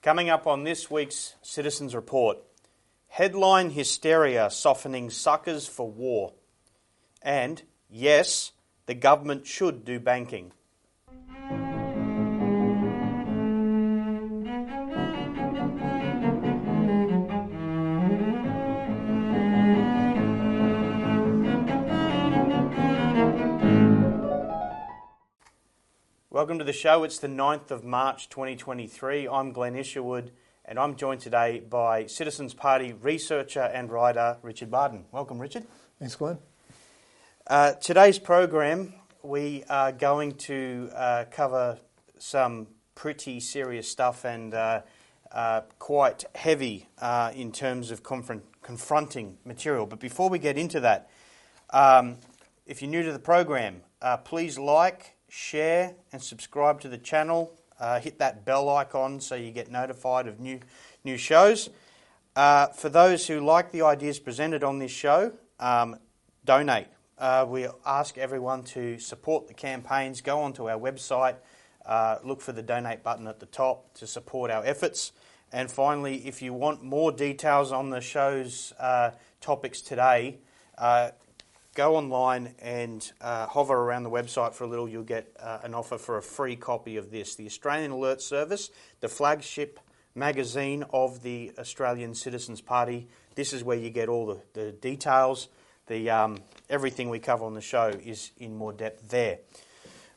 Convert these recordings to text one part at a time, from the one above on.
Coming up on this week's Citizens Report Headline Hysteria Softening Suckers for War. And, yes, the government should do banking. Welcome to the show. It's the 9th of March 2023. I'm Glen Isherwood and I'm joined today by Citizens Party researcher and writer Richard Bardon. Welcome, Richard. Thanks, Glenn. Uh, today's program, we are going to uh, cover some pretty serious stuff and uh, uh quite heavy uh, in terms of confront- confronting material. But before we get into that, um, if you're new to the program, uh, please like, share and subscribe to the channel. Uh, hit that bell icon so you get notified of new, new shows. Uh, for those who like the ideas presented on this show, um, donate. Uh, we ask everyone to support the campaigns. Go onto our website, uh, look for the donate button at the top to support our efforts. And finally, if you want more details on the show's uh, topics today, uh, go online and uh, hover around the website for a little. You'll get uh, an offer for a free copy of this. The Australian Alert Service, the flagship magazine of the Australian Citizens Party. This is where you get all the, the details. The, um, everything we cover on the show is in more depth there.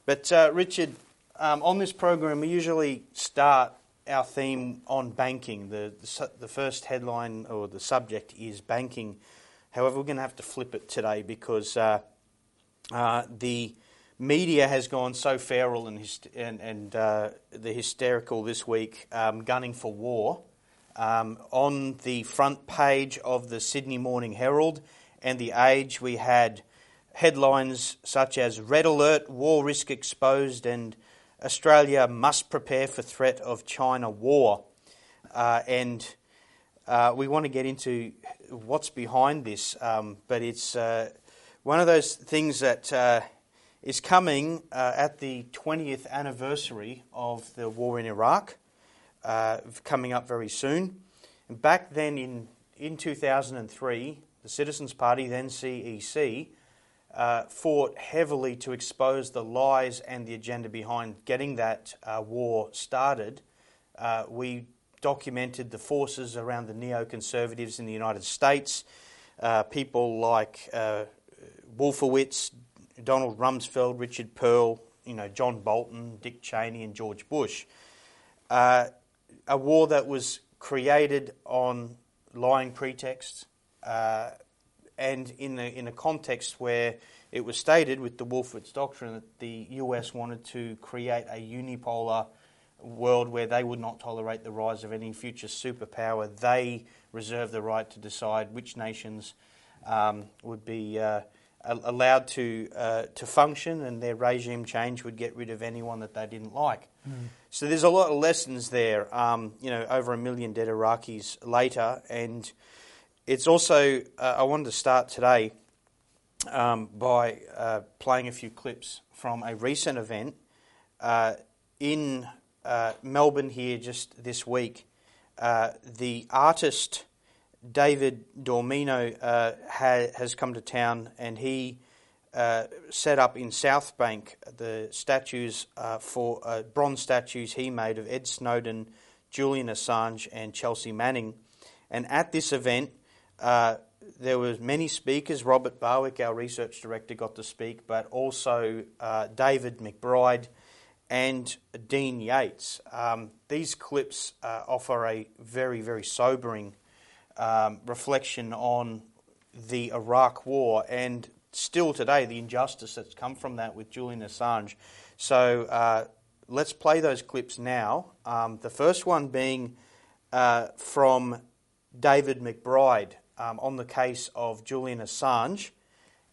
But, uh, Richard, um, on this program, we usually start our theme on banking. The, the, the first headline or the subject is banking However, we're going to have to flip it today because uh, uh, the media has gone so feral and, and, and uh, the hysterical this week, um, gunning for war. Um, on the front page of the Sydney Morning Herald and The Age, we had headlines such as Red Alert, War Risk Exposed, and Australia must prepare for threat of China war. Uh, and uh, we want to get into what's behind this, um, but it's uh, one of those things that uh, is coming uh, at the 20th anniversary of the war in Iraq, uh, coming up very soon. And back then in, in 2003, the Citizens Party, then CEC, uh, fought heavily to expose the lies and the agenda behind getting that war started. we documented the forces around the neoconservatives in the United States, uh, people like uh, Wolfowitz, Donald Rumsfeld, Richard Perle, you know, John Bolton, Dick Cheney, and George Bush. Uh, a war that was created on lying pretexts uh, and in a, in a context where it was stated with the Wolfowitz Doctrine that the US wanted to create a unipolar world where they would not tolerate the rise of any future superpower. They reserve the right to decide which nations um, would be uh, allowed to uh, to function, and their regime change would get rid of anyone that they didn't like. Mm. So there's a lot of lessons there. Um, you know, over a million dead Iraqis later, and it's also uh, I wanted to start today um, by uh, playing a few clips from a recent event uh, in uh, Melbourne here just this week, uh, the artist David Dormino uh, ha- has come to town and he uh, set up in South Bank the statues uh, for uh, bronze statues he made of Ed Snowden, Julian Assange, and Chelsea Manning. And at this event, there were many speakers. Robert Barwick, our research director, got to speak, but also David McBride and Dean Yates. Um, these clips uh, offer a very, very sobering um, reflection on the Iraq War and still today the injustice that's come from that with Julian Assange. So uh, let's play those clips now. Um, the first one being uh, from David McBride um, on the case of Julian Assange,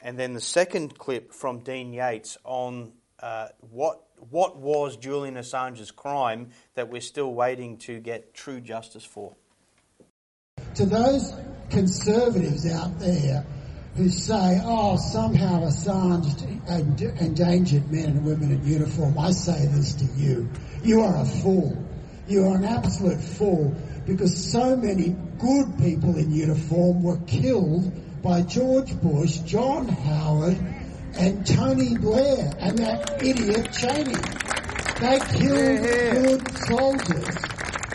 and then the second clip from Dean Yates on uh, what what was Julian Assange's crime that we're still waiting to get true justice for? To those conservatives out there who say, oh, somehow Assange endangered men and women in uniform, I say this to you. You are a fool. You're an absolute fool because so many good people in uniform were killed by George Bush, John Howard, and Tony Blair and that idiot Cheney. They killed good soldiers.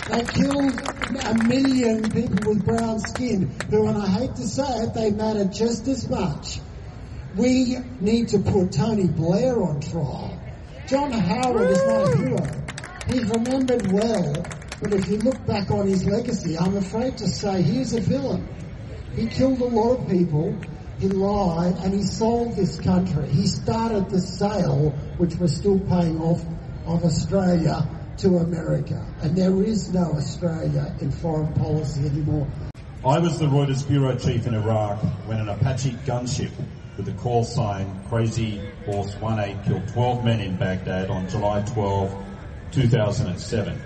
They killed a million people with brown skin who, and I hate to say it, they matter just as much. We need to put Tony Blair on trial. John Howard is not a hero. He's remembered well, but if you look back on his legacy, I'm afraid to say he's a villain. He killed a lot of people, lied, and he sold this country. He started the sale, which we're still paying off, of Australia to America. And there is no Australia in foreign policy anymore. I was the Reuters bureau chief in Iraq when an Apache gunship with the call sign Crazy Horse 18 killed 12 men in Baghdad on July 12, 2007.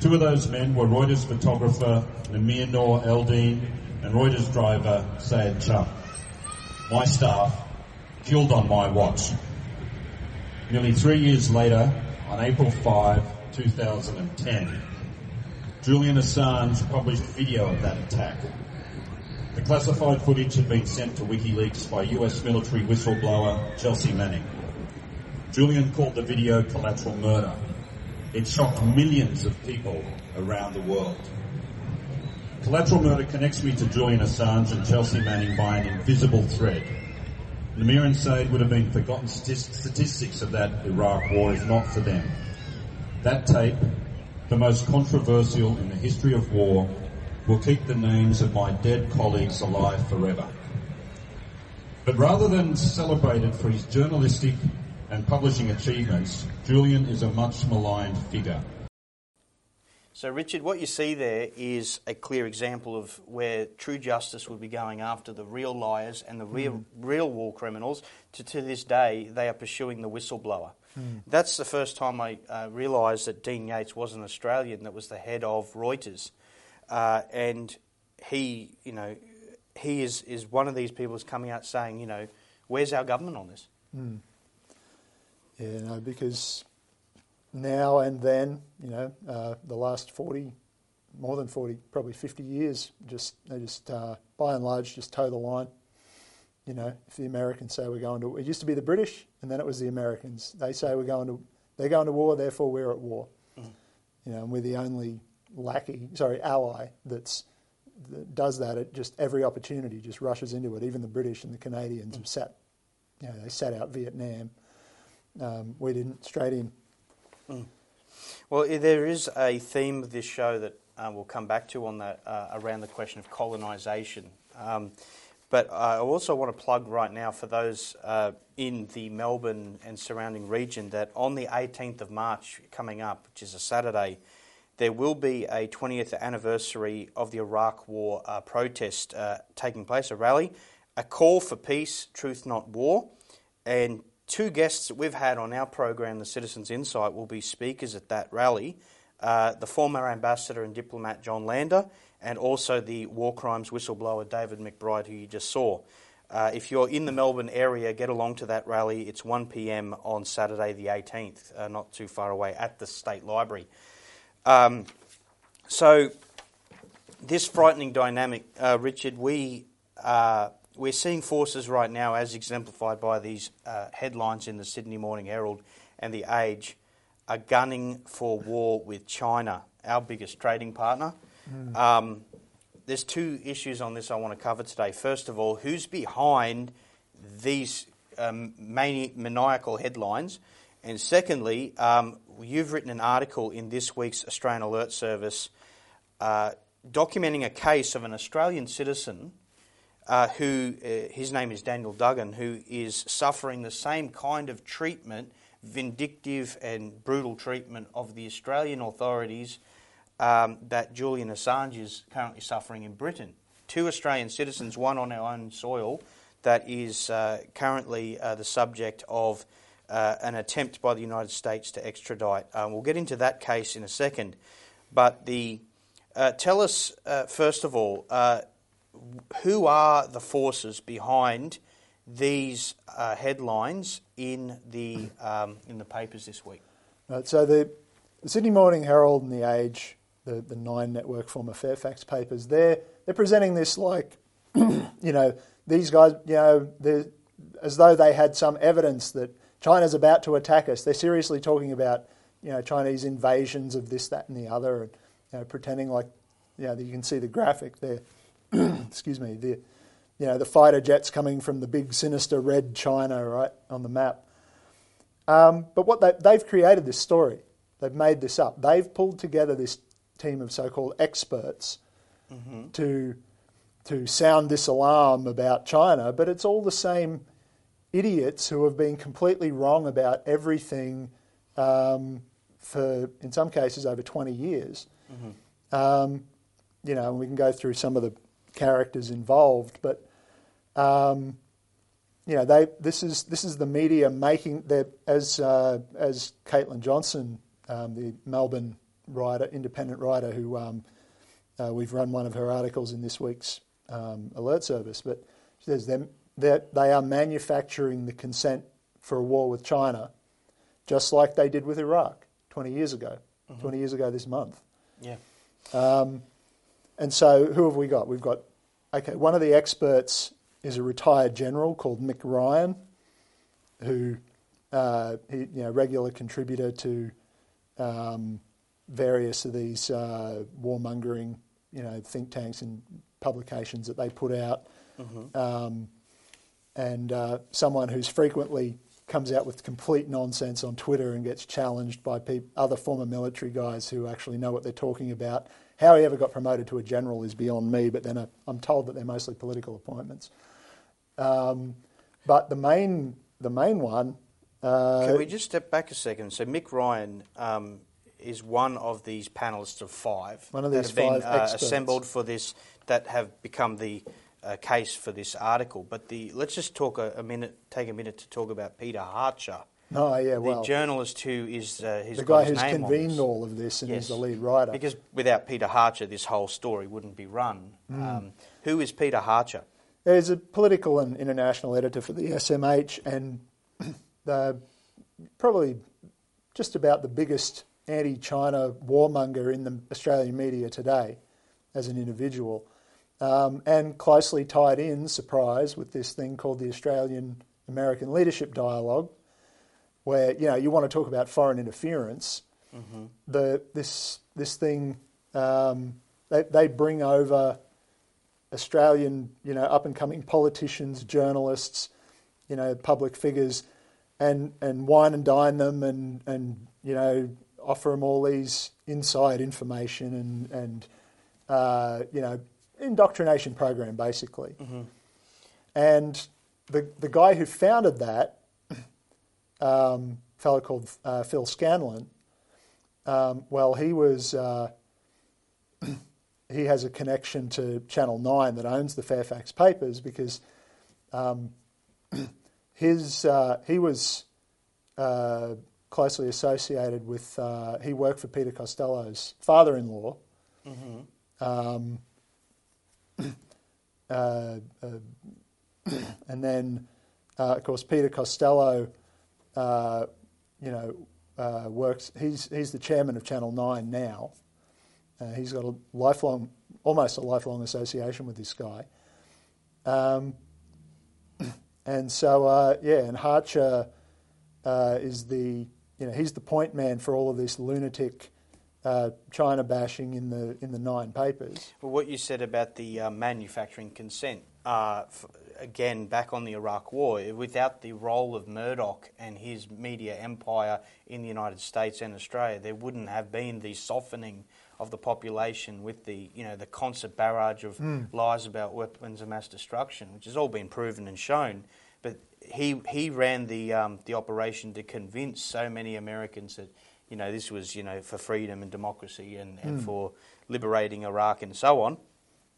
Two of those men were Reuters photographer Namir Noor-Eldeen and Reuters driver Saeed Chum. My staff killed on my watch. Nearly three years later, on April 5, 2010, Julian Assange published video of that attack. The classified footage had been sent to WikiLeaks by US military whistleblower Chelsea Manning. Julian called the video collateral murder. It shocked millions of people around the world. Collateral murder connects me to Julian Assange and Chelsea Manning by an invisible thread. Namir and Saeed would have been forgotten statistics of that Iraq war if not for them. That tape, the most controversial in the history of war, will keep the names of my dead colleagues alive forever. But rather than celebrated for his journalistic and publishing achievements, Julian is a much maligned figure. So, Richard, what you see there is a clear example of where true justice would be going after the real liars and the real, mm. real war criminals. To, to this day, they are pursuing the whistleblower. Mm. That's the first time I uh, realised that Dean Yates was an Australian that was the head of Reuters. Uh, and he, you know, he is, is one of these people who's coming out saying, you know, where's our government on this? Mm. Yeah, no, because now and then, you know, uh, the last 40, more than 40, probably 50 years, just they just, uh, by and large, just toe the line. You know, if the Americans say we're going to, it used to be the British, and then it was the Americans. They say we're going to, they're going to war, therefore we're at war. Mm. You know, and we're the only lackey, sorry, ally that's that does that at just every opportunity, just rushes into it. Even the British and the Canadians mm. have sat, you know, they sat out Vietnam. Um, we didn't straight in. Mm. Well, there is a theme of this show that uh, we'll come back to on that uh, around the question of colonisation. Um, but I also want to plug right now for those uh, in the Melbourne and surrounding region that on the 18th of March coming up, which is a Saturday, there will be a 20th anniversary of the Iraq War uh, protest uh, taking place, a rally, a call for peace, truth, not war. And two guests that we've had on our program, The Citizens Insight, will be speakers at that rally. Uh, the former ambassador and diplomat John Lander, and also the war crimes whistleblower David McBride, who you just saw. Uh, if you're in the Melbourne area, get along to that rally. It's 1 pm on Saturday, the 18th, uh, not too far away, at the State Library. Um, so, this frightening dynamic, uh, Richard, we uh, we're seeing forces right now, as exemplified by these uh, headlines in the Sydney Morning Herald and the Age, are gunning for war with China, our biggest trading partner. Mm. Um, there's two issues on this I want to cover today. First of all, who's behind these um, maniacal headlines? And secondly, um, you've written an article in this week's Australian Alert Service uh, documenting a case of an Australian citizen uh, who, uh, his name is Daniel Duggan, who is suffering the same kind of treatment, vindictive and brutal treatment of the Australian authorities um, that Julian Assange is currently suffering in Britain. Two Australian citizens, one on our own soil, that is uh, currently uh, the subject of uh, an attempt by the United States to extradite. Um, we'll get into that case in a second. But the, uh, tell us, uh, first of all, uh, who are the forces behind these uh, headlines in the, um, in the papers this week? Right, so the, the Sydney Morning Herald and the Age, the, the Nine Network, former Fairfax papers, they're they're presenting this like, you know, these guys, you know, as though they had some evidence that China's about to attack us. They're seriously talking about, you know, Chinese invasions of this, that, and the other, and you know, pretending like, you know, you can see the graphic there. Excuse me, the, you know, the fighter jets coming from the big sinister red China, right, on the map. Um, but what they, they've created this story. They've made this up. They've pulled together this team of so-called experts mm-hmm. to to sound this alarm about China, but it's all the same idiots who have been completely wrong about everything um, for, in some cases, over 20 years. Mm-hmm. Um, you know, we can go through some of the characters involved, but um, you know, they this is this is the media making that as uh, as Caitlin Johnstone, um, the Melbourne writer, independent writer, who um, uh, we've run one of her articles in this week's um, alert service, but she says them that they are manufacturing the consent for a war with China, just like they did with Iraq 20 years ago, mm-hmm. 20 years ago this month. Yeah. Um, and so who have we got? We've got, okay, one of the experts is a retired general called Mick Ryan, who, uh, he, you know, regular contributor to um, various of these uh, warmongering, you know, think tanks and publications that they put out. Mm-hmm. Um, and uh, someone who's frequently comes out with complete nonsense on Twitter and gets challenged by other former military guys who actually know what they're talking about. How he ever got promoted to a general is beyond me, but then I'm told that they're mostly political appointments. Um, but the main, the main one. Uh, Can we just step back a second? So Mick Ryan um, is one of these panelists of five one of these that have been uh, assembled for this that have become the uh, case for this article. But the let's just talk a, a, minute, take a minute to talk about Peter Hartcher. Oh yeah, well, the journalist who is uh, his the guy who's convened all of this and yes. is the lead writer. Because without Peter Hartcher, this whole story wouldn't be run. Mm. Um, who is Peter Hartcher? He's a political and international editor for the SMH, and the, probably just about the biggest anti-China warmonger in the Australian media today, as an individual um, and closely tied in, surprise, with this thing called the Australian American Leadership Dialogue, where you know you want to talk about foreign interference. Mm-hmm. The this this thing um, they they bring over Australian you know up and coming politicians, journalists, you know public figures, and and wine and dine them and and you know offer them all these inside information and and uh, you know indoctrination program, basically. Mm-hmm. And the the guy who founded that, um, a fellow called uh, Phil Scanlon, um, well, he was uh, he has a connection to Channel Nine that owns the Fairfax papers because um, his uh, he was uh, closely associated with uh, he worked for Peter Costello's father-in-law. Mm-hmm. Um, uh, uh, and then, uh, of course, Peter Costello, you know, works. He's he's the chairman of Channel Nine now. he's got a lifelong, almost a lifelong association with this guy. Um, and so, uh, yeah, and Hartcher uh, is the, you know, he's the point man for all of this lunatic uh, China bashing in the in the nine papers. Well, what you said about the uh, manufacturing consent, uh, again, back on the Iraq War, without the role of Murdoch and his media empire in the United States and Australia, there wouldn't have been the softening of the population with the you know the constant barrage of mm. lies about weapons of mass destruction, which has all been proven and shown. But he he ran the um, the operation to convince so many Americans that you know, this was, you know, for freedom and democracy and, and mm. for liberating Iraq and so on.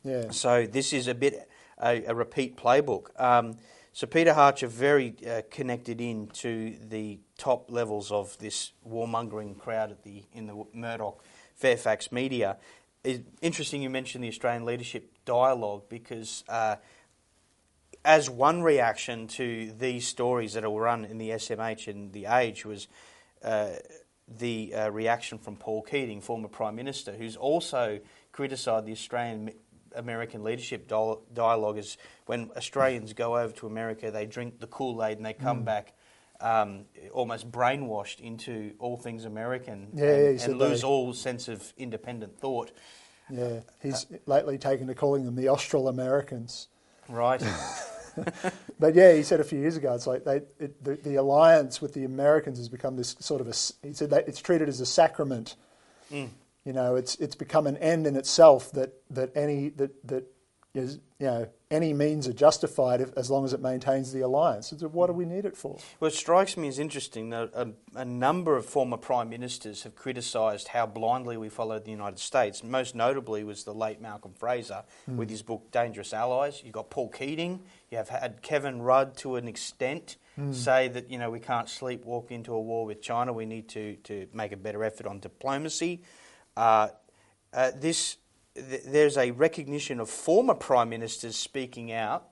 Yeah. So this is a bit a, a repeat playbook. Um, so Peter Hartcher very uh, connected in to the top levels of this warmongering crowd at the in the Murdoch Fairfax media. It's interesting you mentioned the Australian leadership dialogue because uh, as one reaction to these stories that are run in the SMH and the Age was uh, the uh, reaction from Paul Keating, former Prime Minister, who's also criticised the Australian American leadership dialogue is when Australians go over to America, they drink the Kool Aid and they come mm. back um, almost brainwashed into all things American yeah, and, and lose all sense of independent thought. Yeah, he's uh, lately taken to calling them the Austral Americans. Right. but yeah, he said a few years ago, it's like they, it, the, the, alliance with the Americans has become this sort of a. He said that it's treated as a sacrament. Mm. You know, it's it's become an end in itself that that any that that is you know any means are justified if, as long as it maintains the alliance. So what do we need it for? Well, it strikes me as interesting that a, a number of former prime ministers have criticised how blindly we followed the United States. Most notably was the late Malcolm Fraser mm. with his book Dangerous Allies. You've got Paul Keating. You have had Kevin Rudd to an extent mm. say that you know we can't sleepwalk into a war with China. We need to to make a better effort on diplomacy. Uh, uh, this th- there's a recognition of former prime ministers speaking out.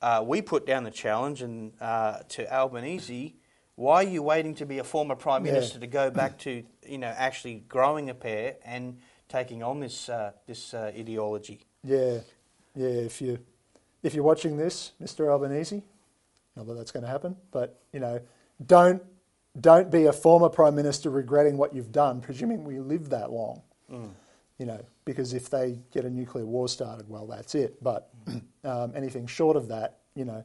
Uh, we put down the challenge and uh, to Albanese. Why are you waiting to be a former prime minister yeah. to go back to you know actually growing a pair and taking on this uh, this uh, ideology? Yeah, yeah. If you if you're watching this, Mr. Albanese, not that that's going to happen, but you know, don't don't be a former prime minister regretting what you've done, presuming we live that long. Mm you know, because if they get a nuclear war started, well, that's it. But um, anything short of that, you know.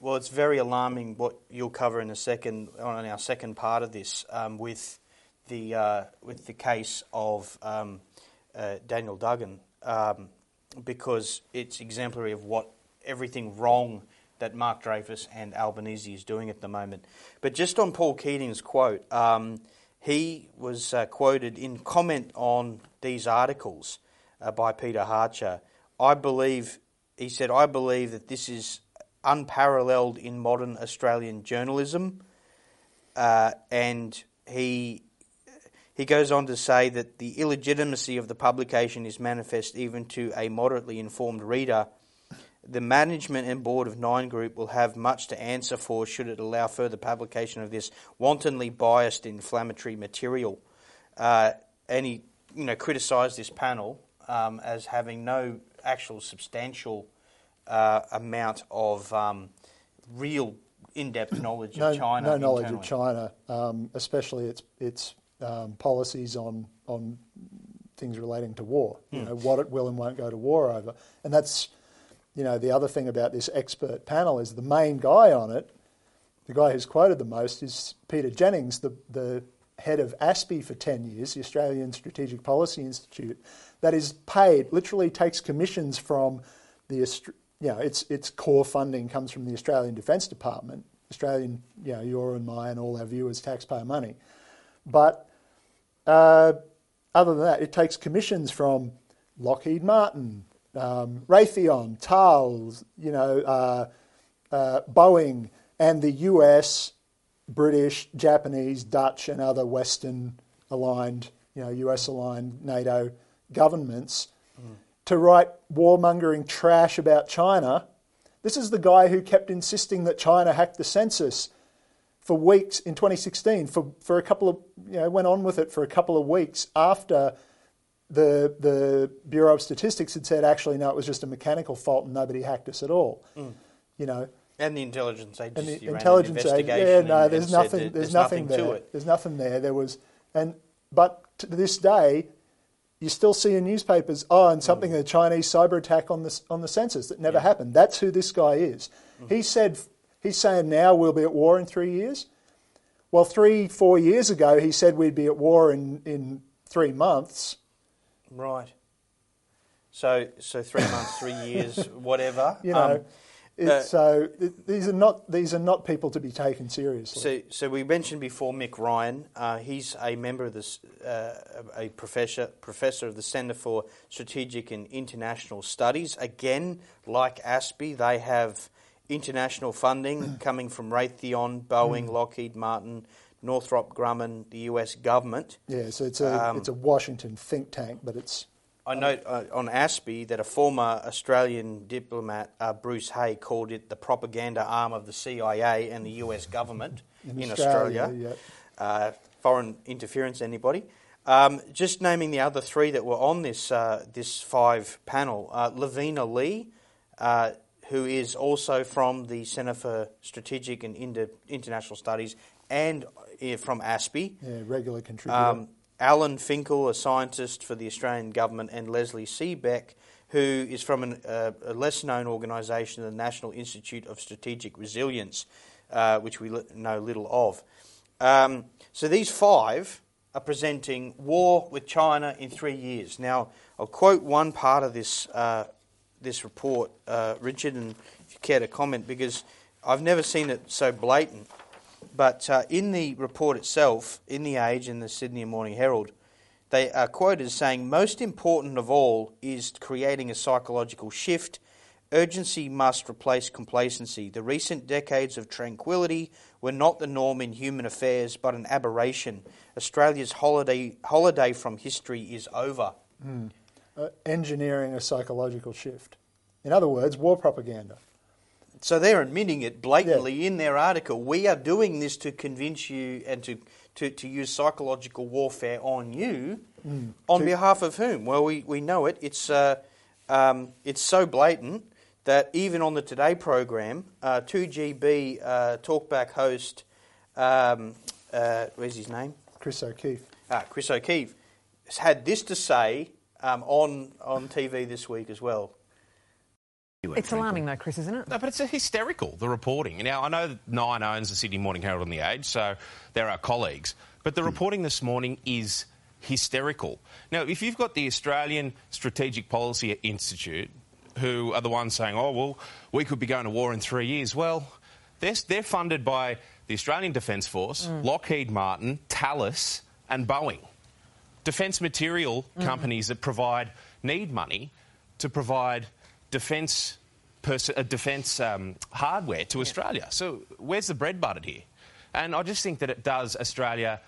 Well, it's very alarming what you'll cover in a second on our second part of this um, with the uh, with the case of um, uh, Daniel Duggan um, because it's exemplary of what everything wrong that Mark Dreyfus and Albanese is doing at the moment. But just on Paul Keating's quote, um, he was uh, quoted in comment on these articles uh, by Peter Hartcher. I believe, he said, I believe that this is unparalleled in modern Australian journalism. Uh, and he he goes on to say that the illegitimacy of the publication is manifest even to a moderately informed reader. The management and board of Nine Group will have much to answer for should it allow further publication of this wantonly biased inflammatory material. Uh, and he you know, criticised this panel um, as having no actual substantial uh, amount of um, real in-depth knowledge no, of China. No knowledge internally. of China, um, especially its its um, policies on on things relating to war. You hmm. know what it will and won't go to war over, and that's you know the other thing about this expert panel is the main guy on it. The guy who's quoted the most is Peter Jennings, the the head of ASPI for 10 years, the Australian Strategic Policy Institute, that is paid, literally takes commissions from the, you know, its, its core funding comes from the Australian Defence Department, Australian, you know, your and my and all our viewers' taxpayer money. But uh, other than that, it takes commissions from Lockheed Martin, um, Raytheon, Thales, you know, uh, uh, Boeing, and the US British, Japanese, Dutch, and other Western aligned, you know, US aligned NATO governments mm. to write warmongering trash about China. This is the guy who kept insisting that China hacked the census for weeks in 2016. For, for a couple of, you know, went on with it for a couple of weeks after the the Bureau of Statistics had said actually no, it was just a mechanical fault and nobody hacked us at all. Mm. You know, and the intelligence agency. And the intelligence agency. Yeah, no, there's nothing. There's, there's, nothing, nothing there. There's nothing there. There was, and but to this day, you still see in newspapers, oh, and something mm. a Chinese cyber attack on the on the census that never yeah. happened. That's who this guy is. Mm. He said he's saying now we'll be at war in three years. Well, three four years ago he said we'd be at war in in three months. Right. So so three months, three years, whatever. You know. Um, uh, so these are not these are not people to be taken seriously. So, so we mentioned before Mick Ryan. Uh, he's a member of this, uh, a professor professor of the Centre for Strategic and International Studies. Again, like ASPI, they have international funding coming from Raytheon, Boeing, mm. Lockheed Martin, Northrop Grumman, the U.S. government. Yeah, so it's a um, it's a Washington think tank, but it's I note uh, on ASPI that a former Australian diplomat, uh, Bruce Haigh, called it the propaganda arm of the CIA and the US government in, in Australia. Australia. Uh, foreign interference, anybody. Um, just naming the other three that were on this uh, this five panel: uh, Lavina Lee, uh, who is also from the Centre for Strategic and Inter- International Studies, and from ASPI. Yeah, regular contributor. Um, Alan Finkel, a scientist for the Australian government, and Lesley Seebeck, who is from an, uh, a less known organisation, the National Institute of Strategic Resilience, uh, which we know little of. Um, so these five are presenting war with China in three years. Now, I'll quote one part of this uh, this report, uh, Richard, and if you care to comment, because I've never seen it so blatant. But uh, in the report itself, in the Age and the Sydney Morning Herald, they are quoted as saying, "Most important of all is creating a psychological shift." Urgency must replace complacency. The recent decades of tranquility were not the norm in human affairs, but an aberration. Australia's holiday, holiday from history is over. Uh, engineering a psychological shift. In other words, war propaganda. So they're admitting it blatantly in their article. We are doing this to convince you and to, to, to use psychological warfare on you. On To- behalf of whom? Well, we, we know it. It's, uh, um, it's so blatant that even on the Today program, uh, 2GB uh, talkback host, um, uh, where's his name? Chris O'Keeffe. Ah, Chris O'Keeffe, has had this to say um, on, on TV this week as well. It's alarming, though, Chris, isn't it? No, but it's hysterical, the reporting. Now, I know that Nine owns the Sydney Morning Herald and The Age, so they're our colleagues. But the reporting this morning is hysterical. Now, if you've got the Australian Strategic Policy Institute, who are the ones saying, oh, well, we could be going to war in three years, well, they're, they're funded by the Australian Defence Force, hmm. Lockheed Martin, Thales, and Boeing. Defence material hmm. companies that provide need money to provide defence uh, defence um, hardware to Australia. So where's the bread buttered here? And I just think that it does Australia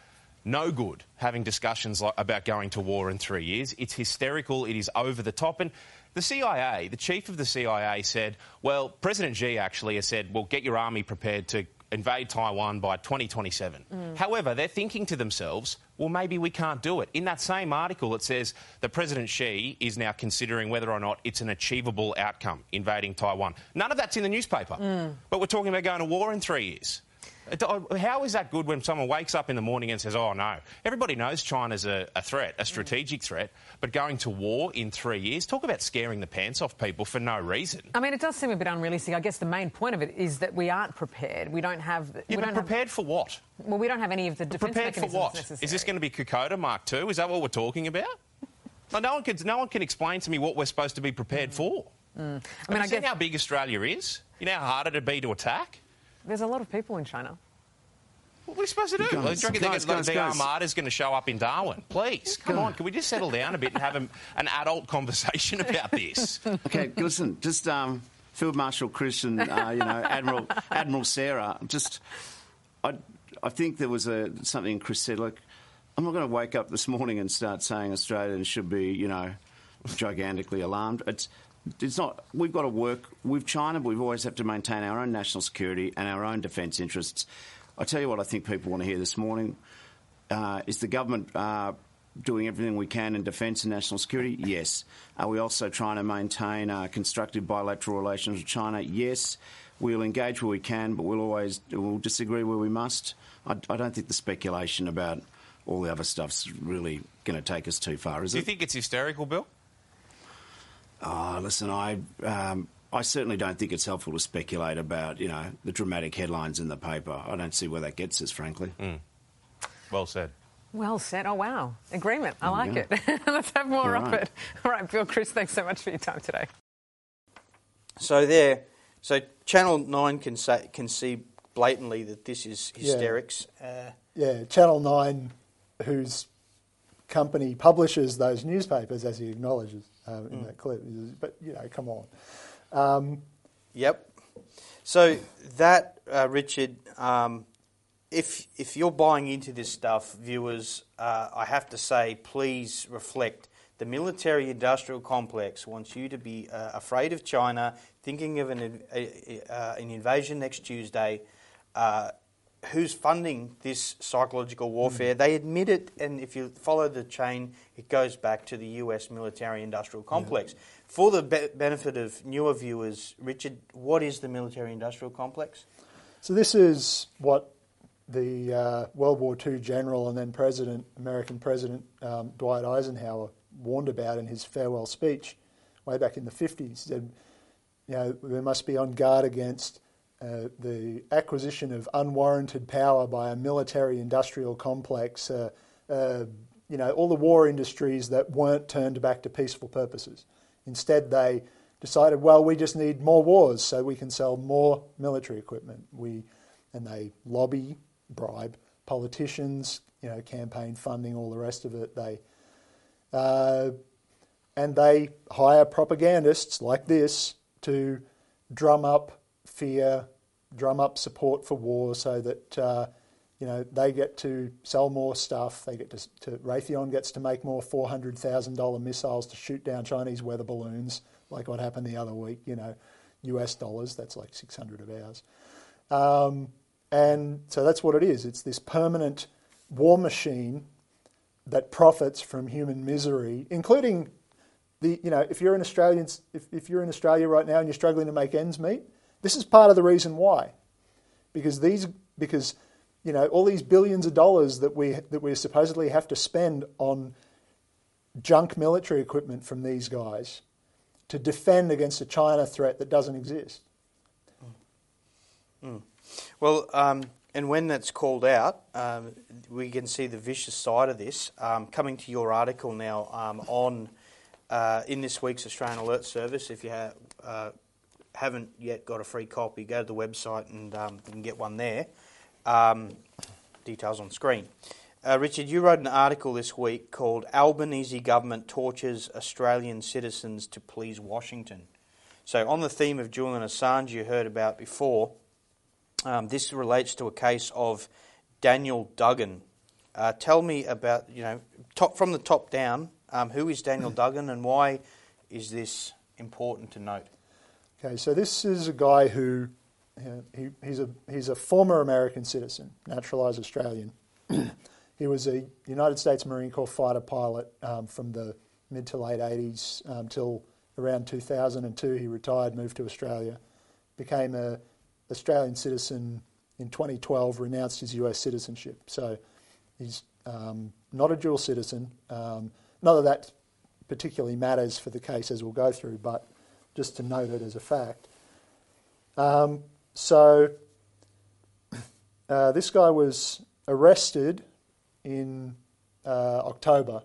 no good having discussions like, about going to war in three years. It's hysterical. It is over the top. And the CIA, the chief of the CIA, said, "Well, President Xi actually has said, well, get your army prepared to." Invade Taiwan by 2027. Mm. However, they're thinking to themselves, well, maybe we can't do it. In that same article, it says that President Xi is now considering whether or not it's an achievable outcome, invading Taiwan. None of that's in the newspaper. Mm. But we're talking about going to war in three years. It- oh, How is that good when someone wakes up in the morning and says, oh, no? Everybody knows China's a, a threat, a strategic threat, but going to war in three years, talk about scaring the pants off people for no reason. I mean, it does seem a bit unrealistic. I guess the main point of it is that we aren't prepared. We don't have. we Yeah, don't but prepared for what? Well, we don't have any of the defence Prepared for what? necessary. Is this going to be Kokoda Mark II? Is that what we're talking about? No, no one can. No one can explain to me what we're supposed to be prepared for. Mm. I mean, Have I guess how big Australia is? You know how hard it'd be to attack. There's a lot of people in China. What are we supposed to do? Guys, Do you reckon they're guys, gonna- guys, the guys. Armada's going to show up in Darwin? Please, come on. Can we just settle down a bit and have a, an adult conversation about this? Okay, listen, just um, Field Marshal Chris and uh, you know Admiral Admiral Sarah. Just, I, I think there was a something Chris said. Like, I'm not going to wake up this morning and start saying Australians should be, you know, gigantically alarmed. It's, it's not. We've got to work with China, but we've always have to maintain our own national security and our own defence interests. I tell you what, I think people want to hear this morning uh, is the government uh, doing everything we can in defence and national security? Yes. Are we also trying to maintain uh, constructive bilateral relations with China? Yes. We'll engage where we can, but we'll always we'll disagree where we must. I, I don't think the speculation about all the other stuff's really going to take us too far, is it? Do you think it's hysterical, Bill? Oh, listen, I um, I certainly don't think it's helpful to speculate about you know the dramatic headlines in the paper. I don't see where that gets us, frankly. Well said. Well said. Oh, wow. Agreement. I like Yeah. it. Let's have more All of right. it. All right, Bill, Chris, thanks so much for your time today. So there, so Channel Nine can say can see blatantly that this is Yeah. hysterics. Uh, Yeah, Channel 9, whose company publishes those newspapers, as he acknowledges um, in that clip. But, you know, come on. Um, Yep. So that, uh, Richard, um, if if you're buying into this stuff, viewers, uh, I have to say, please reflect. The military-industrial complex wants you to be uh, afraid of China, thinking of an, a, uh, an invasion next Tuesday. Uh, who's funding this psychological warfare. They admit it, and if you follow the chain, it goes back to the US military industrial complex. For the be- benefit of newer viewers, Richard, what is the military industrial complex? So this is what the uh, World War II general and then President, American President um, Dwight Eisenhower warned about in his farewell speech way back in the 50s. He said, you know, we must be on guard against uh, the acquisition of unwarranted power by a military-industrial complex. Uh, uh, you know, all the war industries that weren't turned back to peaceful purposes. Instead, they decided, well, we just need more wars so we can sell more military equipment. We, and they lobby, bribe politicians, you know, campaign funding, all the rest of it. They, uh, and they hire propagandists like this to drum up fear, drum up support for war, so that uh, you know they get to sell more stuff. They get to, to Raytheon gets to make more four hundred thousand dollar missiles to shoot down Chinese weather balloons, like what happened the other week. You know, U.S. dollars. That's like six hundred of ours. Um, and so that's what it is. It's this permanent war machine that profits from human misery, including the, you know, if you're in Australian, if, if you're in Australia right now and you're struggling to make ends meet, this is part of the reason why, because these, because you know, all these billions of dollars that we that we supposedly have to spend on junk military equipment from these guys to defend against a China threat that doesn't exist. Mm. Well, um, and when that's called out, um, we can see the vicious side of this. Um, coming to your article now um, on uh, in this week's Australian Alert Service, if you ha- uh, haven't yet got a free copy, go to the website and um, you can get one there. Um, details on screen. Uh, Richard, you wrote an article this week called Albanese Government Tortures Australian Citizens to Please Washington. So, on the theme of Julian Assange you heard about before, um, this relates to a case of Daniel Duggan. Uh, tell me about, you know, top, from the top down, um, who is Daniel Duggan and why is this important to note? Okay, so this is a guy who he, he's, a, he's a former American citizen, naturalised Australian. he was a United States Marine Corps fighter pilot um, from the mid to late 80s um, around 2002. He retired, moved to Australia, became a Australian citizen in 2012, renounced his US citizenship. So he's um, not a dual citizen. Um, not that that particularly matters for the case as we'll go through, but just to note it as a fact. Um, so uh, this guy was arrested in uh, October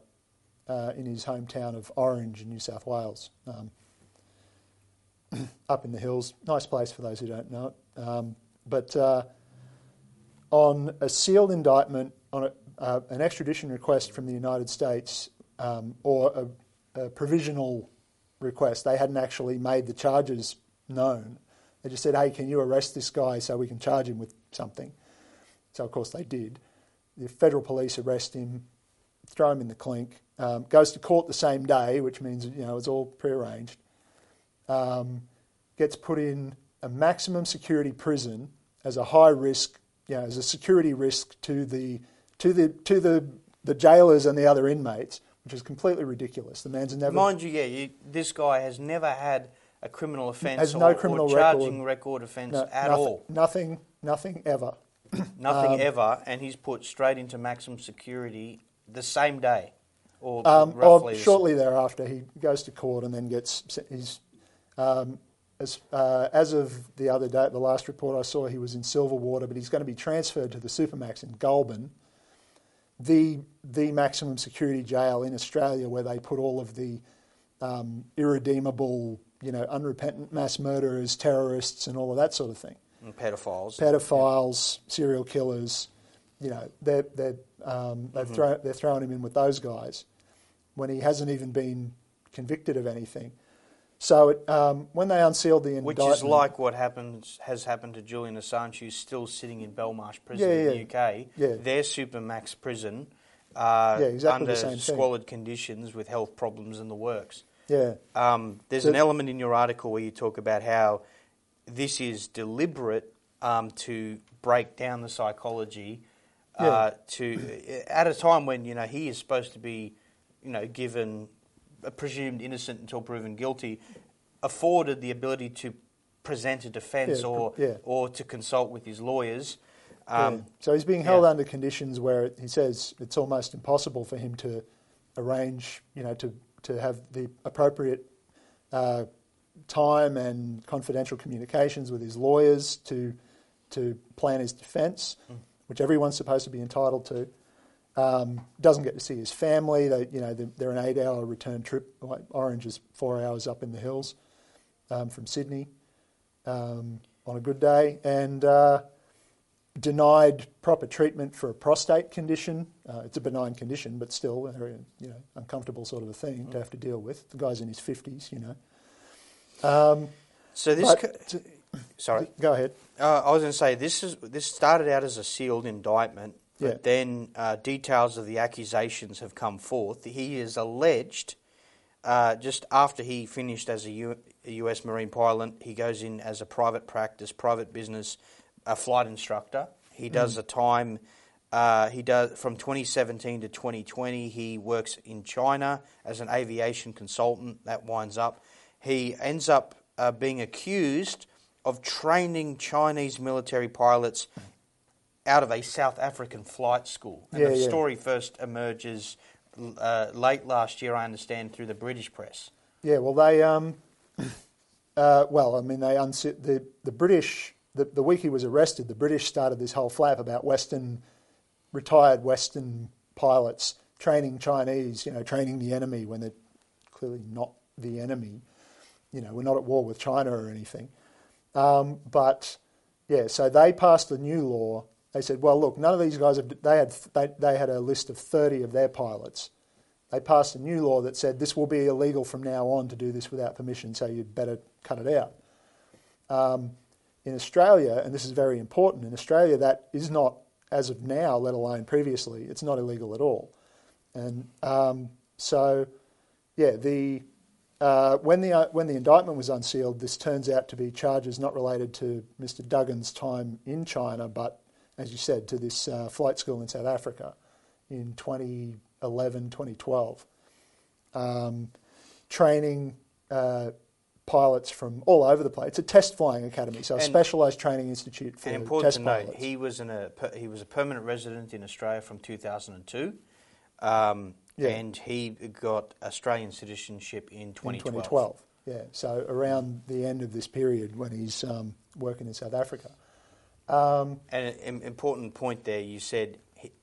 uh, in his hometown of Orange in New South Wales, um, up in the hills. Nice place for those who don't know it. Um, but uh, on a sealed indictment, on a, uh, an extradition request from the United States, um, or a, a provisional request, they hadn't actually made the charges known. They just said, hey, can you arrest this guy so we can charge him with something? So, of course, they did. The federal police arrest him, throw him in the clink, um, goes to court the same day, which means you know it's all prearranged. Um, gets put in a maximum security prison as a high risk, you know, as a security risk to the to the to the the jailers and the other inmates, which is completely ridiculous. The man's never. Mind you, yeah, you, this guy has never had a criminal offence has or, no criminal or charging record, record offence no, at nothing, all. Nothing, nothing ever. Nothing Um, ever, and he's put straight into maximum security the same day, or Um, roughly. or shortly thereafter, he goes to court and then gets he's um, as uh, as of the other day, the last report I saw, he was in Silverwater, but he's going to be transferred to the Supermax in Goulburn, the the maximum security jail in Australia, where they put all of the um, irredeemable, you know, unrepentant mass murderers, terrorists, and all of that sort of thing and pedophiles. pedophiles, serial killers. You know, they're, they're, um, they've thrown, they're throwing him in with those guys when he hasn't even been convicted of anything. So it, um, when they unsealed the indictment, Which is like what happens has happened to Julian Assange, who's still sitting in Belmarsh prison Yeah, in the. UK. Yeah. Their supermax prison, uh, Yeah, exactly under same thing. squalid conditions with health problems in the works. yeah, Um, there's So- an element in your article where you talk about how this is deliberate um, to break down the psychology. Yeah. Uh, to at a time when you know he is supposed to be, you know, given presumed innocent until proven guilty, afforded the ability to present a defence Yeah, or yeah. or to consult with his lawyers. Yeah. Um, So he's being held yeah. under conditions where he says it's almost impossible for him to arrange, you know, to, to have the appropriate uh, time and confidential communications with his lawyers to to plan his defence, Mm. which everyone's supposed to be entitled to. Um, doesn't get to see his family. They, you know, they're, an eight-hour return trip. Like Orange is four hours up in the hills um, from Sydney um, on a good day, and uh, denied proper treatment for a prostate condition. Uh, it's a benign condition, but still very you know uncomfortable sort of a thing to have to deal with. The guy's in his fifties, you know. Um, so this, co- sorry, go ahead. Uh, I was going to say this is this started out as a sealed indictment, but Yeah. then uh, details of the accusations have come forth. He is alleged uh, just after he finished as a, U- a U.S. Marine pilot, he goes in as a private practice, private business, a flight instructor. He does a time. Uh, he does from 2017 to 2020. He works in China as an aviation consultant. That winds up. He ends up uh, being accused of training Chinese military pilots out of a South African flight school. And Yeah, the yeah. story first emerges uh, late last year, I understand, through the British press. Yeah, well, they, um, uh, well, I mean, they unse- the the British. The, the week he was arrested, the British started this whole flap about Western retired Western pilots training Chinese, you know, training the enemy when they're clearly not the enemy. You know, we're not at war with China or anything. Um, but yeah, so they passed a new law. They said, well, look, none of these guys have. They had they, they had a list of thirty of their pilots. They passed a new law that said this will be illegal from now on to do this without permission. So you'd better cut it out. Um, in Australia, and this is very important, in Australia that is not, as of now, let alone previously, it's not illegal at all. And um, so, yeah, the uh, when the uh, when the indictment was unsealed, this turns out to be charges not related to Mr. Duggan's time in China, but as you said, to this uh, flight school in South Africa in 2011, 2012, um, training uh, pilots from all over the place. It's a test flying academy, so a specialised training institute for And important test to note, pilots. he was in a he was a permanent resident in Australia from 2002, um, Yeah. and he got Australian citizenship in in 2012. 2012. Yeah, so around the end of this period when he's um, working in South Africa. Um, And an important point there, you said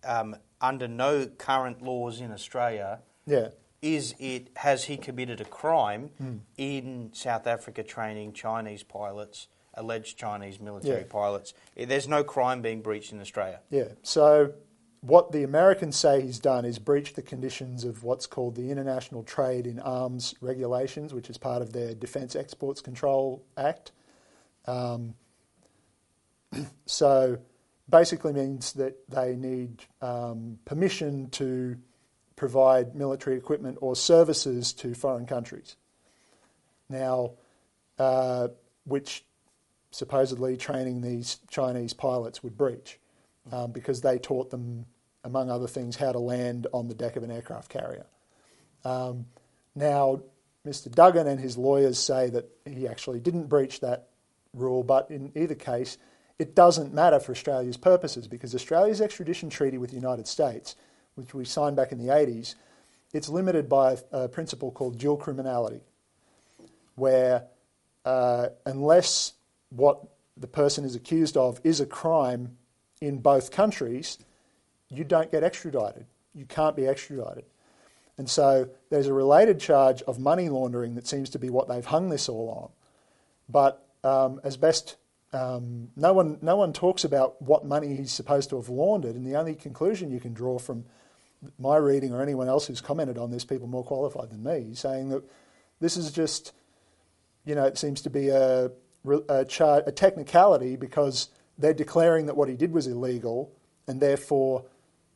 um, under no current laws in Australia yeah, is it has he committed a crime Hmm. in South Africa training Chinese pilots, alleged Chinese military Yeah. pilots? Eh, There's no crime being breached in Australia. yeah. So what the Americans say he's done is breached the conditions of what's called the International Trade in Arms Regulations, which is part of their Defence Exports Control Act. Um, so basically means that they need um, permission to provide military equipment or services to foreign countries. Now, uh, which supposedly training these Chinese pilots would breach um, because they taught them, among other things, how to land on the deck of an aircraft carrier. Um, now, Mr. Duggan and his lawyers say that he actually didn't breach that rule, but in either case, it doesn't matter for Australia's purposes because Australia's extradition treaty with the United States, which we signed back in the 80s, it's limited by a, principle called dual criminality, where uh, unless what the person is accused of is a crime in both countries, you don't get extradited. You can't be extradited. And so there's a related charge of money laundering that seems to be what they've hung this all on. But um, as best, um, no one no one talks about what money he's supposed to have laundered, and the only conclusion you can draw from my reading or anyone else who's commented on this, people more qualified than me, saying that this is just, you know, it seems to be a, a, char- a technicality because they're declaring that what he did was illegal, and therefore,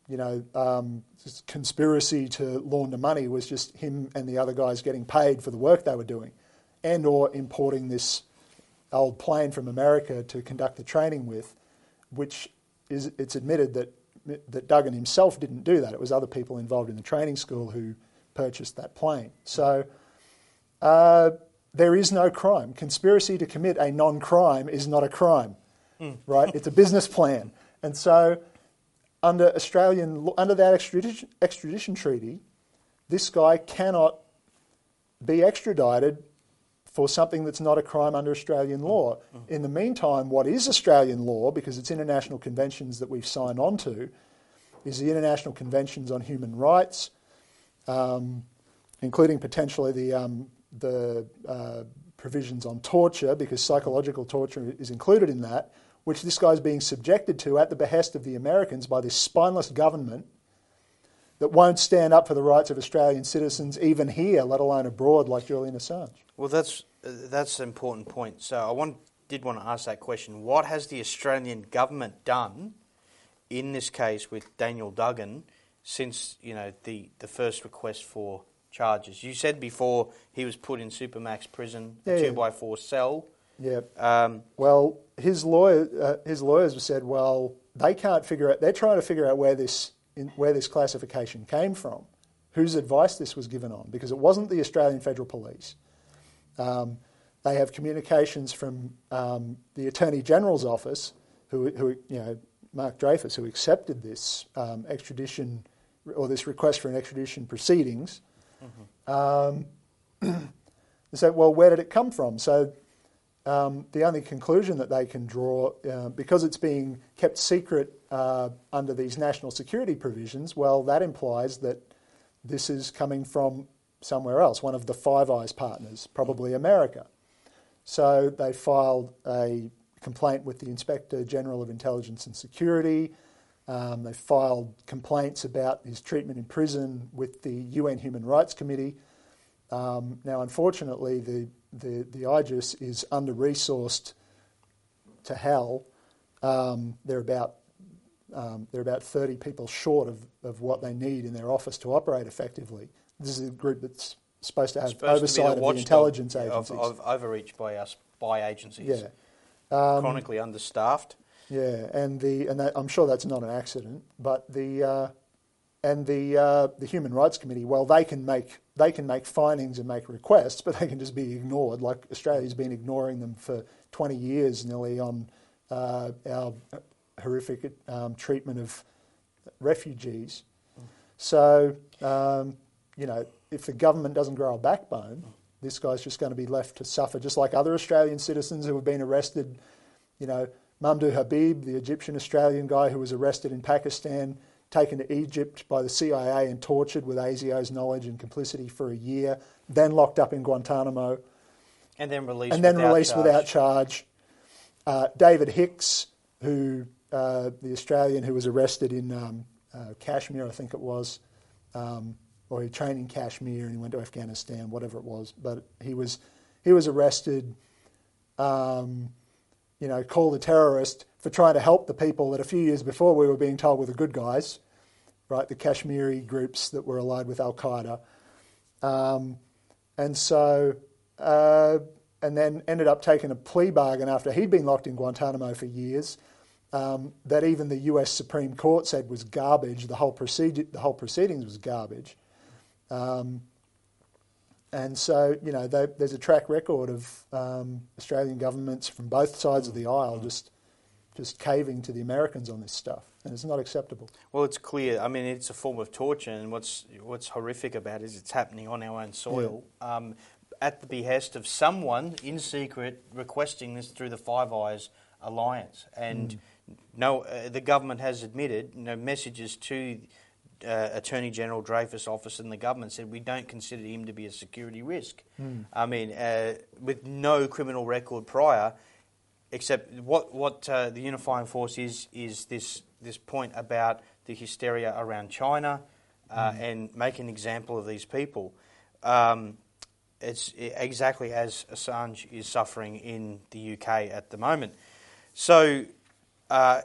you know, um, conspiracy to launder money was just him and the other guys getting paid for the work they were doing, and or importing this old plane from America to conduct the training with, which is it's admitted that that Duggan himself didn't do that. It was other people involved in the training school who purchased that plane. So uh, there is no crime. Conspiracy to commit a non-crime is not a crime, right? It's a business plan, and so under Australian under that extradition, extradition treaty, this guy cannot be extradited for something that's not a crime under Australian law. In the meantime, what is Australian law, because it's international conventions that we've signed on to, is the International Conventions on Human Rights, um, including potentially the, um, the uh, provisions on torture, because psychological torture is included in that, which this guy's being subjected to at the behest of the Americans by this spineless government that won't stand up for the rights of Australian citizens, even here, let alone abroad, like Julian Assange. Well, that's that's an important point. So I want, did want to ask that question. What has the Australian government done in this case with Daniel Duggan since you know the, the first request for charges? You said before he was put in Supermax prison, Yeah, a two by four cell. Yeah. Um, Well, his lawyer, uh, his lawyers have said, well, they can't figure out. They're trying to figure out where this in, where this classification came from, whose advice this was given on, because it wasn't the Australian Federal Police. Um, they have communications from um, the Attorney General's office, who, who you know, Mark Dreyfus, who accepted this um, extradition or this request for an extradition proceedings. Um, they said, well, where did it come from? So um, the only conclusion that they can draw, uh, because it's being kept secret uh, under these national security provisions, well, that implies that this is coming from somewhere else, one of the Five Eyes partners, probably America. So they filed a complaint with the Inspector General of Intelligence and Security. Um, they filed complaints about his treatment in prison with the UN Human Rights Committee. Um, now, unfortunately, the, the, the IGIS is under resourced to hell. Um, they're about um, they're about 30 people short of, of what they need in their office to operate effectively. This is a group that's supposed to have supposed to be oversight of the intelligence of, agencies. of overreach by us by agencies. yeah, Um, chronically understaffed. yeah, and the and that, I'm sure that's not an accident, but the uh, and the uh, the Human Rights Committee, well, they can make they can make findings and make requests, but they can just be ignored. Like Australia's been ignoring them for 20 years nearly on uh, our horrific um, treatment of refugees. So um, you know, if the government doesn't grow a backbone, this guy's just going to be left to suffer, just like other Australian citizens who have been arrested. You know, Mamdouh Habib, the Egyptian Australian guy who was arrested in Pakistan, taken to Egypt by the CIA and tortured with ASIO's knowledge and complicity for a year, then locked up in Guantanamo, And then released and then without released charge. without charge. Uh, David Hicks, who uh, the Australian who was arrested in um, uh, Kashmir, I think it was, um, or he trained in Kashmir and he went to Afghanistan, whatever it was. But he was he was arrested, um, you know, called a terrorist for trying to help the people that a few years before we were being told were the good guys, right? The Kashmiri groups that were allied with Al Qaeda. Um, and so, uh, and then ended up taking a plea bargain after he'd been locked in Guantanamo for years. Um, that even the U.S. Supreme Court said was garbage. The whole procedure, the whole proceedings was garbage. Um, and so, you know, they, there's a track record of um, Australian governments from both sides of the aisle just just caving to the Americans on this stuff, and it's not acceptable. Well, it's clear. I mean, it's a form of torture, and what's what's horrific about it is it's happening on our own soil, um, at the behest of someone in secret requesting this through the Five Eyes alliance. And no, uh, the government has admitted, you know, messages to uh, Attorney General Dreyfus' office and the government said we don't consider him to be a security risk. I mean, uh, with no criminal record prior, except what what uh, the unifying force is is this this point about the hysteria around China uh, and make an example of these people. Um, it's exactly as Assange is suffering in the UK at the moment. So uh,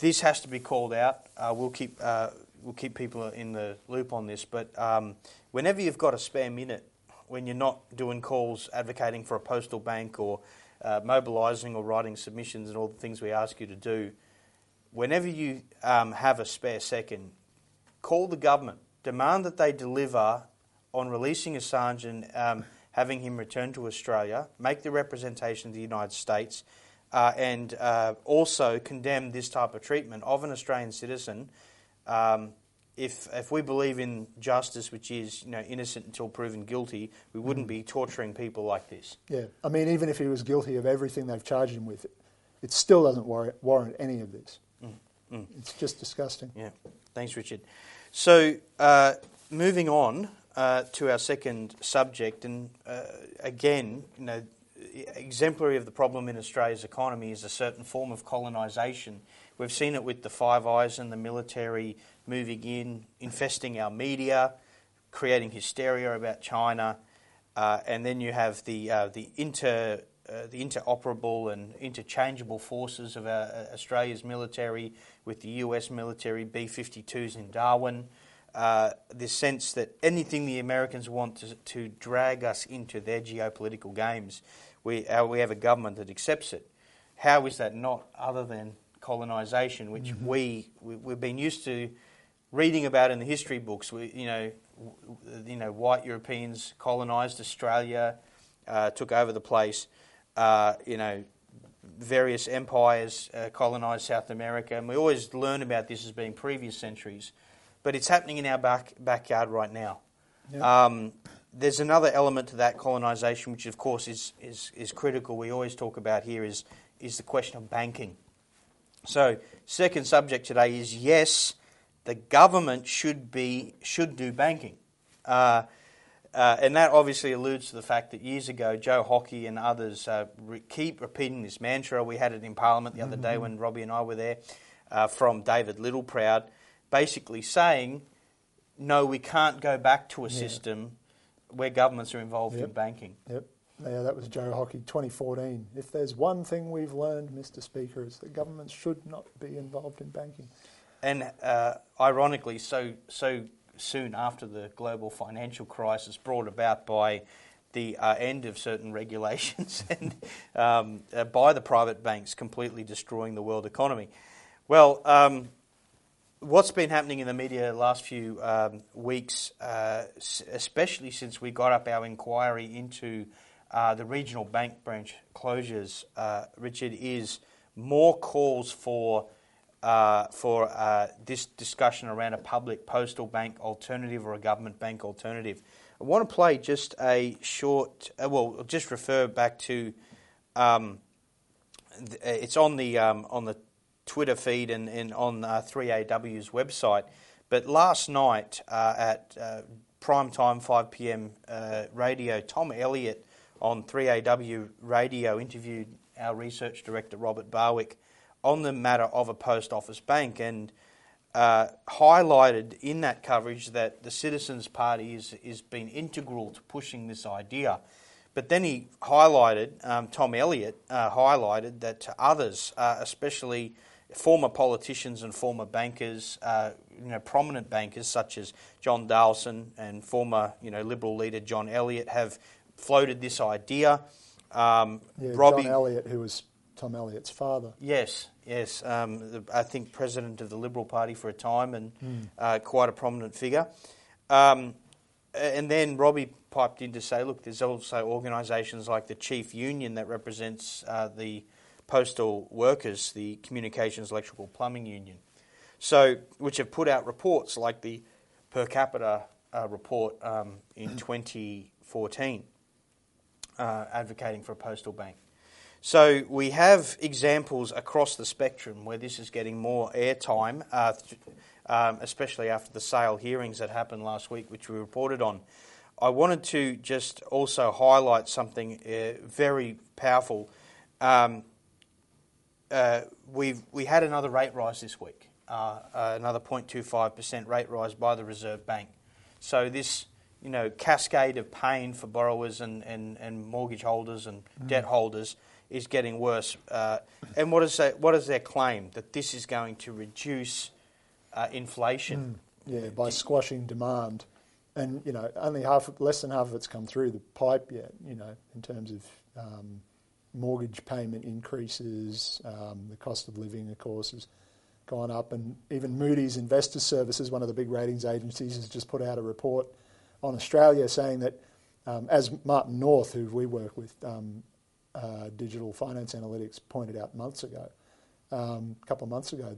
this has to be called out. Uh, we'll keep uh, we'll keep people in the loop on this. But um, whenever you've got a spare minute, when you're not doing calls advocating for a postal bank or uh, mobilising or writing submissions and all the things we ask you to do, whenever you um, have a spare second, call the government, demand that they deliver on releasing Assange and um, having him return to Australia, make the representation of the United States, uh, and uh, also condemn this type of treatment of an Australian citizen. Um, if, if we believe in justice, which is you know innocent until proven guilty, we wouldn't be torturing people like this. Yeah, I mean, even if he was guilty of everything they've charged him with, it still doesn't warrant, warrant any of this. It's just disgusting. Yeah, thanks, Richard. So, uh, moving on uh, to our second subject, and uh, again, you know, exemplary of the problem in Australia's economy is a certain form of colonisation. We've seen it with the Five Eyes and the military moving in, infesting our media, creating hysteria about China, uh, and then you have the uh, the inter uh, the interoperable and interchangeable forces of our, uh, Australia's military with the US military B-52s in Darwin. Uh, this sense that anything the Americans want to, to drag us into their geopolitical games, we, uh, we have a government that accepts it. How is that not other than colonisation, which we, we we've been used to reading about in the history books? We, you know, w- you know, white Europeans colonised Australia, uh, took over the place. Uh, you know, various empires uh, colonised South America, and we always learn about this as being previous centuries. But it's happening in our back, backyard right now. Um, there's another element to that colonisation, which of course is, is, is critical. We always talk about here is, is the question of banking. So, second subject today is yes, the government should be should do banking, uh, uh, and that obviously alludes to the fact that years ago Joe Hockey and others uh, re- keep repeating this mantra. We had it in Parliament the other day when Robbie and I were there, uh, from David Littleproud, basically saying, "No, we can't go back to a system where governments are involved in banking." Yep. Yeah, that was Joe Hockey, 2014. If there's one thing we've learned, Mr. Speaker, it's that governments should not be involved in banking. And uh, ironically, so so soon after the global financial crisis brought about by the uh, end of certain regulations and um, uh, by the private banks completely destroying the world economy. Well, um, what's been happening in the media the last few um, weeks, uh, especially since we got up our inquiry into uh, the regional bank branch closures, uh, Richard, is more calls for uh, for uh, this discussion around a public postal bank alternative or a government bank alternative. I want to play just a short, uh, well, just refer back to. Um, it's on the um, on the Twitter feed and, and on uh, 3AW's website. But last night uh, at uh, prime time 5 p.m. Uh, radio, Tom Elliott on 3AW radio interviewed our research director Robert Barwick on the matter of a post office bank and uh, highlighted in that coverage that the Citizens Party is, is been integral to pushing this idea. But then he highlighted, um, Tom Elliott uh, highlighted that to others, uh, especially former politicians and former bankers, uh, you know, prominent bankers such as John Dalson and former, you know, Liberal leader John Elliott have floated this idea. Um, Yeah, Robbie, John Elliott, who was Tom Elliott's father. Yes, yes. Um, the, I think president of the Liberal Party for a time and uh, quite a prominent figure. Um, and then Robbie piped in to say, look, there's also organisations like the Chief Union that represents uh, the postal workers, the Communications Electrical Plumbing Union, so which have put out reports like the per capita uh, report um, in 2014, uh, advocating for a postal bank. So we have examples across the spectrum where this is getting more airtime, uh, th- um, especially after the sale hearings that happened last week, which we reported on. I wanted to just also highlight something uh, very powerful. Um, uh, we've we had another rate rise this week, uh, uh, another 0.25% rate rise by the Reserve Bank. So this you know cascade of pain for borrowers and, and, and mortgage holders and debt holders is getting worse. Uh, and what is that, what is their claim that this is going to reduce uh, inflation? Yeah, by squashing demand, and you know only half, less than half of it's come through the pipe yet. You know, in terms of um, mortgage payment increases, um, the cost of living, of course, has gone up, and even Moody's Investors Services, one of the big ratings agencies, has just put out a report on Australia saying that, um, as Martin North, who we work with, um, uh, Digital Finance Analytics, pointed out months ago, a couple of months ago,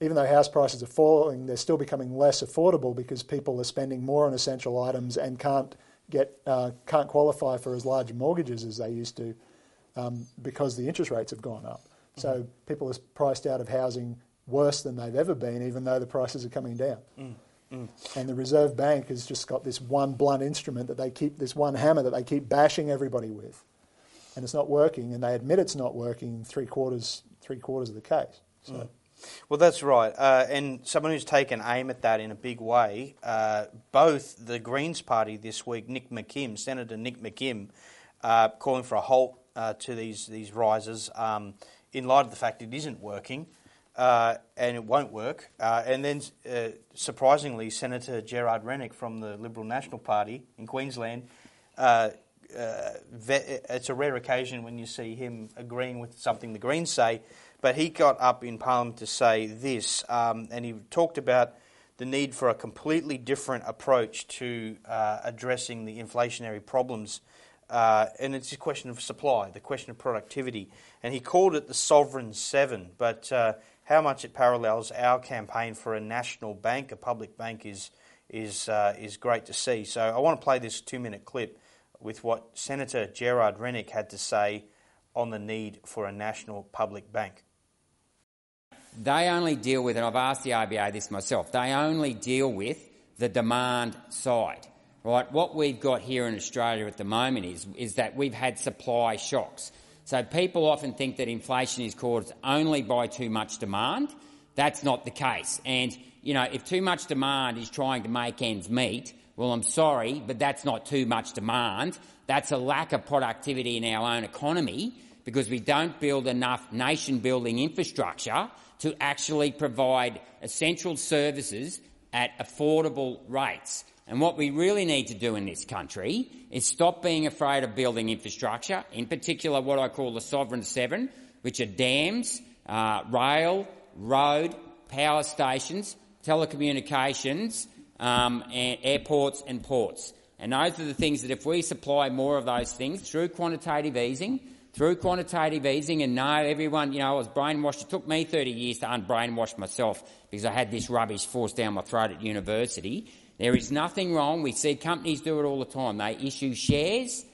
even though house prices are falling, they're still becoming less affordable because people are spending more on essential items and can't get uh, can't qualify for as large mortgages as they used to um, because the interest rates have gone up. Mm-hmm. So people are priced out of housing worse than they've ever been, even though the prices are coming down. Mm. Mm. And the Reserve Bank has just got this one blunt instrument that they keep, this one hammer that they keep bashing everybody with, and it's not working. And they admit it's not working three quarters, three quarters of the case. So. Mm. Well, that's right. Uh, and someone who's taken aim at that in a big way, uh, both the Greens Party this week, Nick McKim, Senator Nick McKim, uh, calling for a halt uh, to these, these rises um, in light of the fact it isn't working uh, and it won't work. Uh, and then, surprisingly, Senator Gerard Rennick from the Liberal National Party in Queensland. it's a rare occasion when you see him agreeing with something the Greens say, but he got up in Parliament to say this, um, and he talked about the need for a completely different approach to uh, addressing the inflationary problems. Uh, and it's a question of supply, the question of productivity. And he called it the Sovereign Seven. But uh, how much it parallels our campaign for a national bank, a public bank, is, is, uh, is great to see. So I want to play this two minute clip with what Senator Gerard Rennick had to say on the need for a national public bank they only deal with, and I've asked the RBA this myself, they only deal with the demand side. Right? What we've got here in Australia at the moment is, is that we've had supply shocks. So people often think that inflation is caused only by too much demand. That's not the case. And, you know, if too much demand is trying to make ends meet, well, I'm sorry, but that's not too much demand. That's a lack of productivity in our own economy because we don't build enough nation building infrastructure to actually provide essential services at affordable rates. And what we really need to do in this country is stop being afraid of building infrastructure, in particular what I call the Sovereign Seven, which are dams, uh, rail, road, power stations, telecommunications, um, and airports and ports. And those are the things that if we supply more of those things through quantitative easing, through quantitative easing, and no, everyone, you know, I was brainwashed. It took me 30 years to unbrainwash myself because I had this rubbish forced down my throat at university. There is nothing wrong. We see companies do it all the time. They issue shares,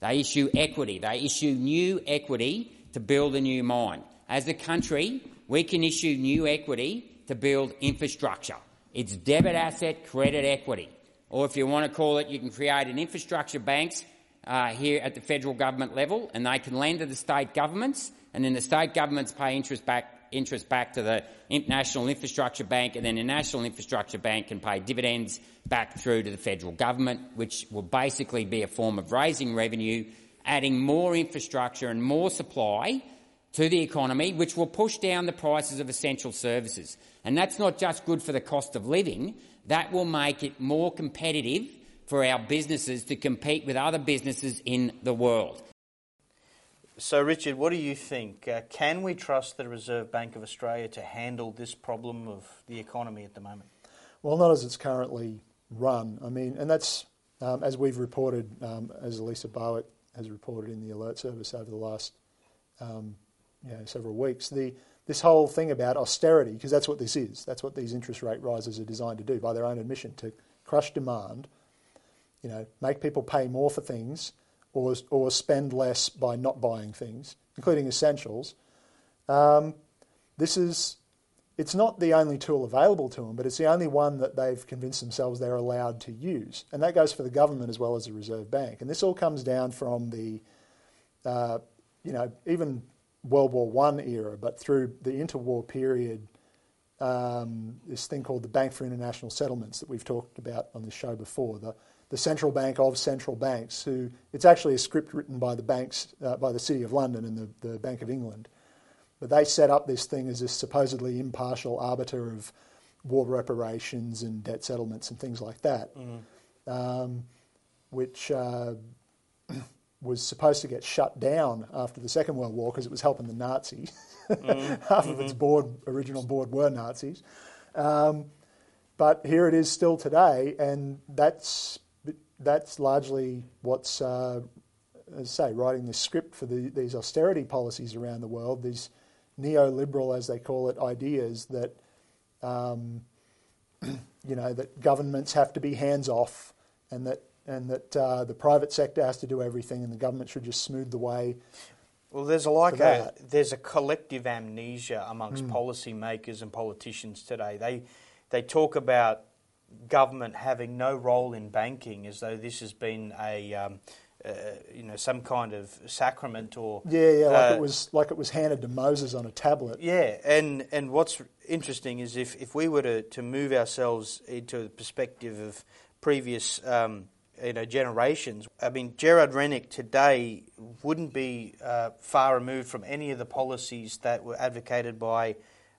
they issue equity, they issue new equity to build a new mine. As a country, we can issue new equity to build infrastructure. It's debit asset credit equity. Or if you want to call it, you can create an infrastructure banks uh, here at the federal government level, and they can lend to the state governments, and then the state governments pay interest back interest back to the National Infrastructure Bank, and then the National Infrastructure Bank can pay dividends back through to the federal government, which will basically be a form of raising revenue, adding more infrastructure and more supply to the economy, which will push down the prices of essential services. And that's not just good for the cost of living, that will make it more competitive for our businesses to compete with other businesses in the world. So, Richard, what do you think? Uh, can we trust the Reserve Bank of Australia to handle this problem of the economy at the moment? Well, not as it's currently run. I mean, and that's um, as we've reported, um, as Elisa Barwick has reported in the alert service over the last um, you know, several weeks. The this whole thing about austerity, because that's what this is. That's what these interest rate rises are designed to do, by their own admission, to crush demand you know, make people pay more for things or, or spend less by not buying things, including essentials. Um, this is, it's not the only tool available to them, but it's the only one that they've convinced themselves they're allowed to use. And that goes for the government as well as the Reserve Bank. And this all comes down from the, uh, you know, even World War One era, but through the interwar period, um, this thing called the Bank for International Settlements that we've talked about on this show before. The, the central bank of central banks, who it's actually a script written by the banks, uh, by the City of London and the, the Bank of England. But they set up this thing as this supposedly impartial arbiter of war reparations and debt settlements and things like that, mm. um, which uh, was supposed to get shut down after the Second World War because it was helping the Nazis. Half of its board, original board were Nazis. Um, but here it is still today, and that's that's largely what's, uh, as I say, writing the script for the, these austerity policies around the world. These neoliberal, as they call it, ideas that um, you know that governments have to be hands off, and that and that uh, the private sector has to do everything, and the government should just smooth the way. Well, there's a, like a there's a collective amnesia amongst policymakers and politicians today. They they talk about government having no role in banking as though this has been a um, uh, you know some kind of sacrament or Yeah, yeah, like uh, it was like it was handed to Moses on a tablet. Yeah, and, and what's interesting is if, if we were to, to move ourselves into the perspective of previous um, you know generations, I mean Gerard Rennick today wouldn't be uh, far removed from any of the policies that were advocated by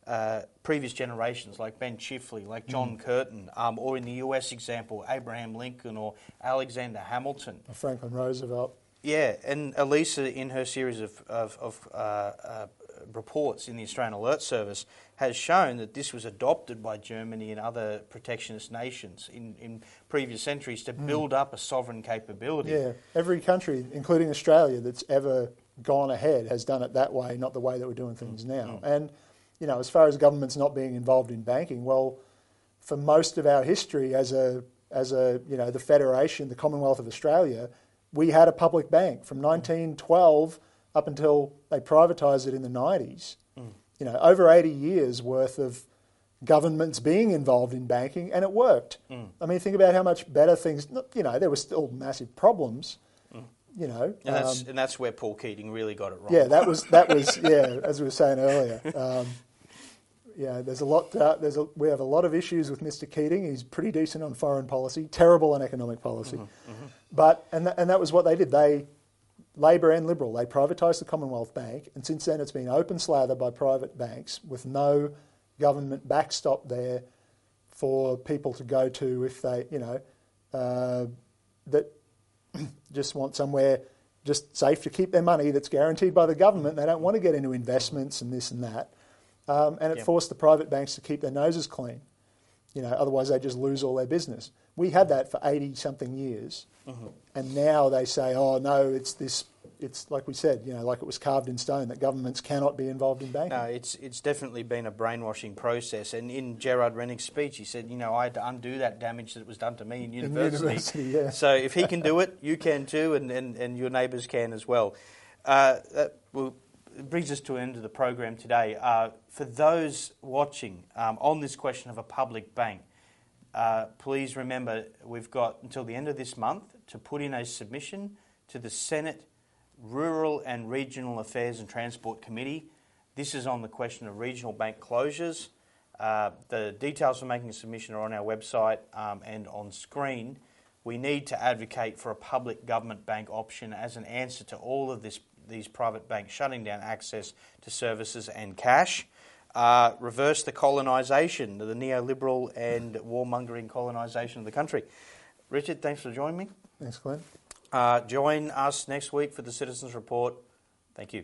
uh, previous generations, like Ben Chifley, like John Curtin, um, or in the US example, Abraham Lincoln or Alexander Hamilton. or Franklin Roosevelt. Yeah, and Elisa, in her series of, of, of uh, uh, reports in the Australian Alert Service, has shown that this was adopted by Germany and other protectionist nations in, in previous centuries to build up a sovereign capability. Yeah, every country, including Australia, that's ever gone ahead has done it that way, not the way that we're doing things now. And, you know, as far as governments not being involved in banking, well, for most of our history as a, as a, you know, the Federation, the Commonwealth of Australia, we had a public bank from 1912 up until they privatised it in the 90s. You know, over 80 years worth of governments being involved in banking, and it worked. I mean, think about how much better things. You know, there were still massive problems. You know, And that's, um, and that's where Paul Keating really got it wrong. yeah, that was that was yeah, as we were saying earlier. Um, yeah, there's a lot. Uh, there's a, we have a lot of issues with Mr. Keating. He's pretty decent on foreign policy, terrible on economic policy. But and th- and that was what they did. They Labor and Liberal they privatised the Commonwealth Bank, and since then it's been open slather by private banks with no government backstop there for people to go to if they you know uh, that just want somewhere just safe to keep their money that's guaranteed by the government. They don't want to get into investments and this and that. Um, and it Yep. forced the private banks to keep their noses clean. You know, otherwise they just lose all their business. We had that for 80 something years. And now they say, oh, no, it's this, it's like we said, you know, like it was carved in stone that governments cannot be involved in banking. No, it's it's definitely been a brainwashing process. And in Gerard Rennick's speech, he said, you know, I had to undo that damage that was done to me in university. university, yeah. So if he can do it, you can too, and, and, and your neighbours can as well. Uh, that will, it brings us to an end of the program today. Uh, for those watching um, on this question of a public bank, uh, please remember we've got until the end of this month to put in a submission to the Senate Rural and Regional Affairs and Transport Committee. This is on the question of regional bank closures. Uh, the details for making a submission are on our website um, and on screen. We need to advocate for a public government bank option as an answer to all of this, these private banks shutting down access to services and cash. Uh, reverse the colonisation, the neoliberal and warmongering colonisation of the country. Richard, thanks for joining me. Thanks, Glen. Uh, join us next week for the Citizens Report. Thank you.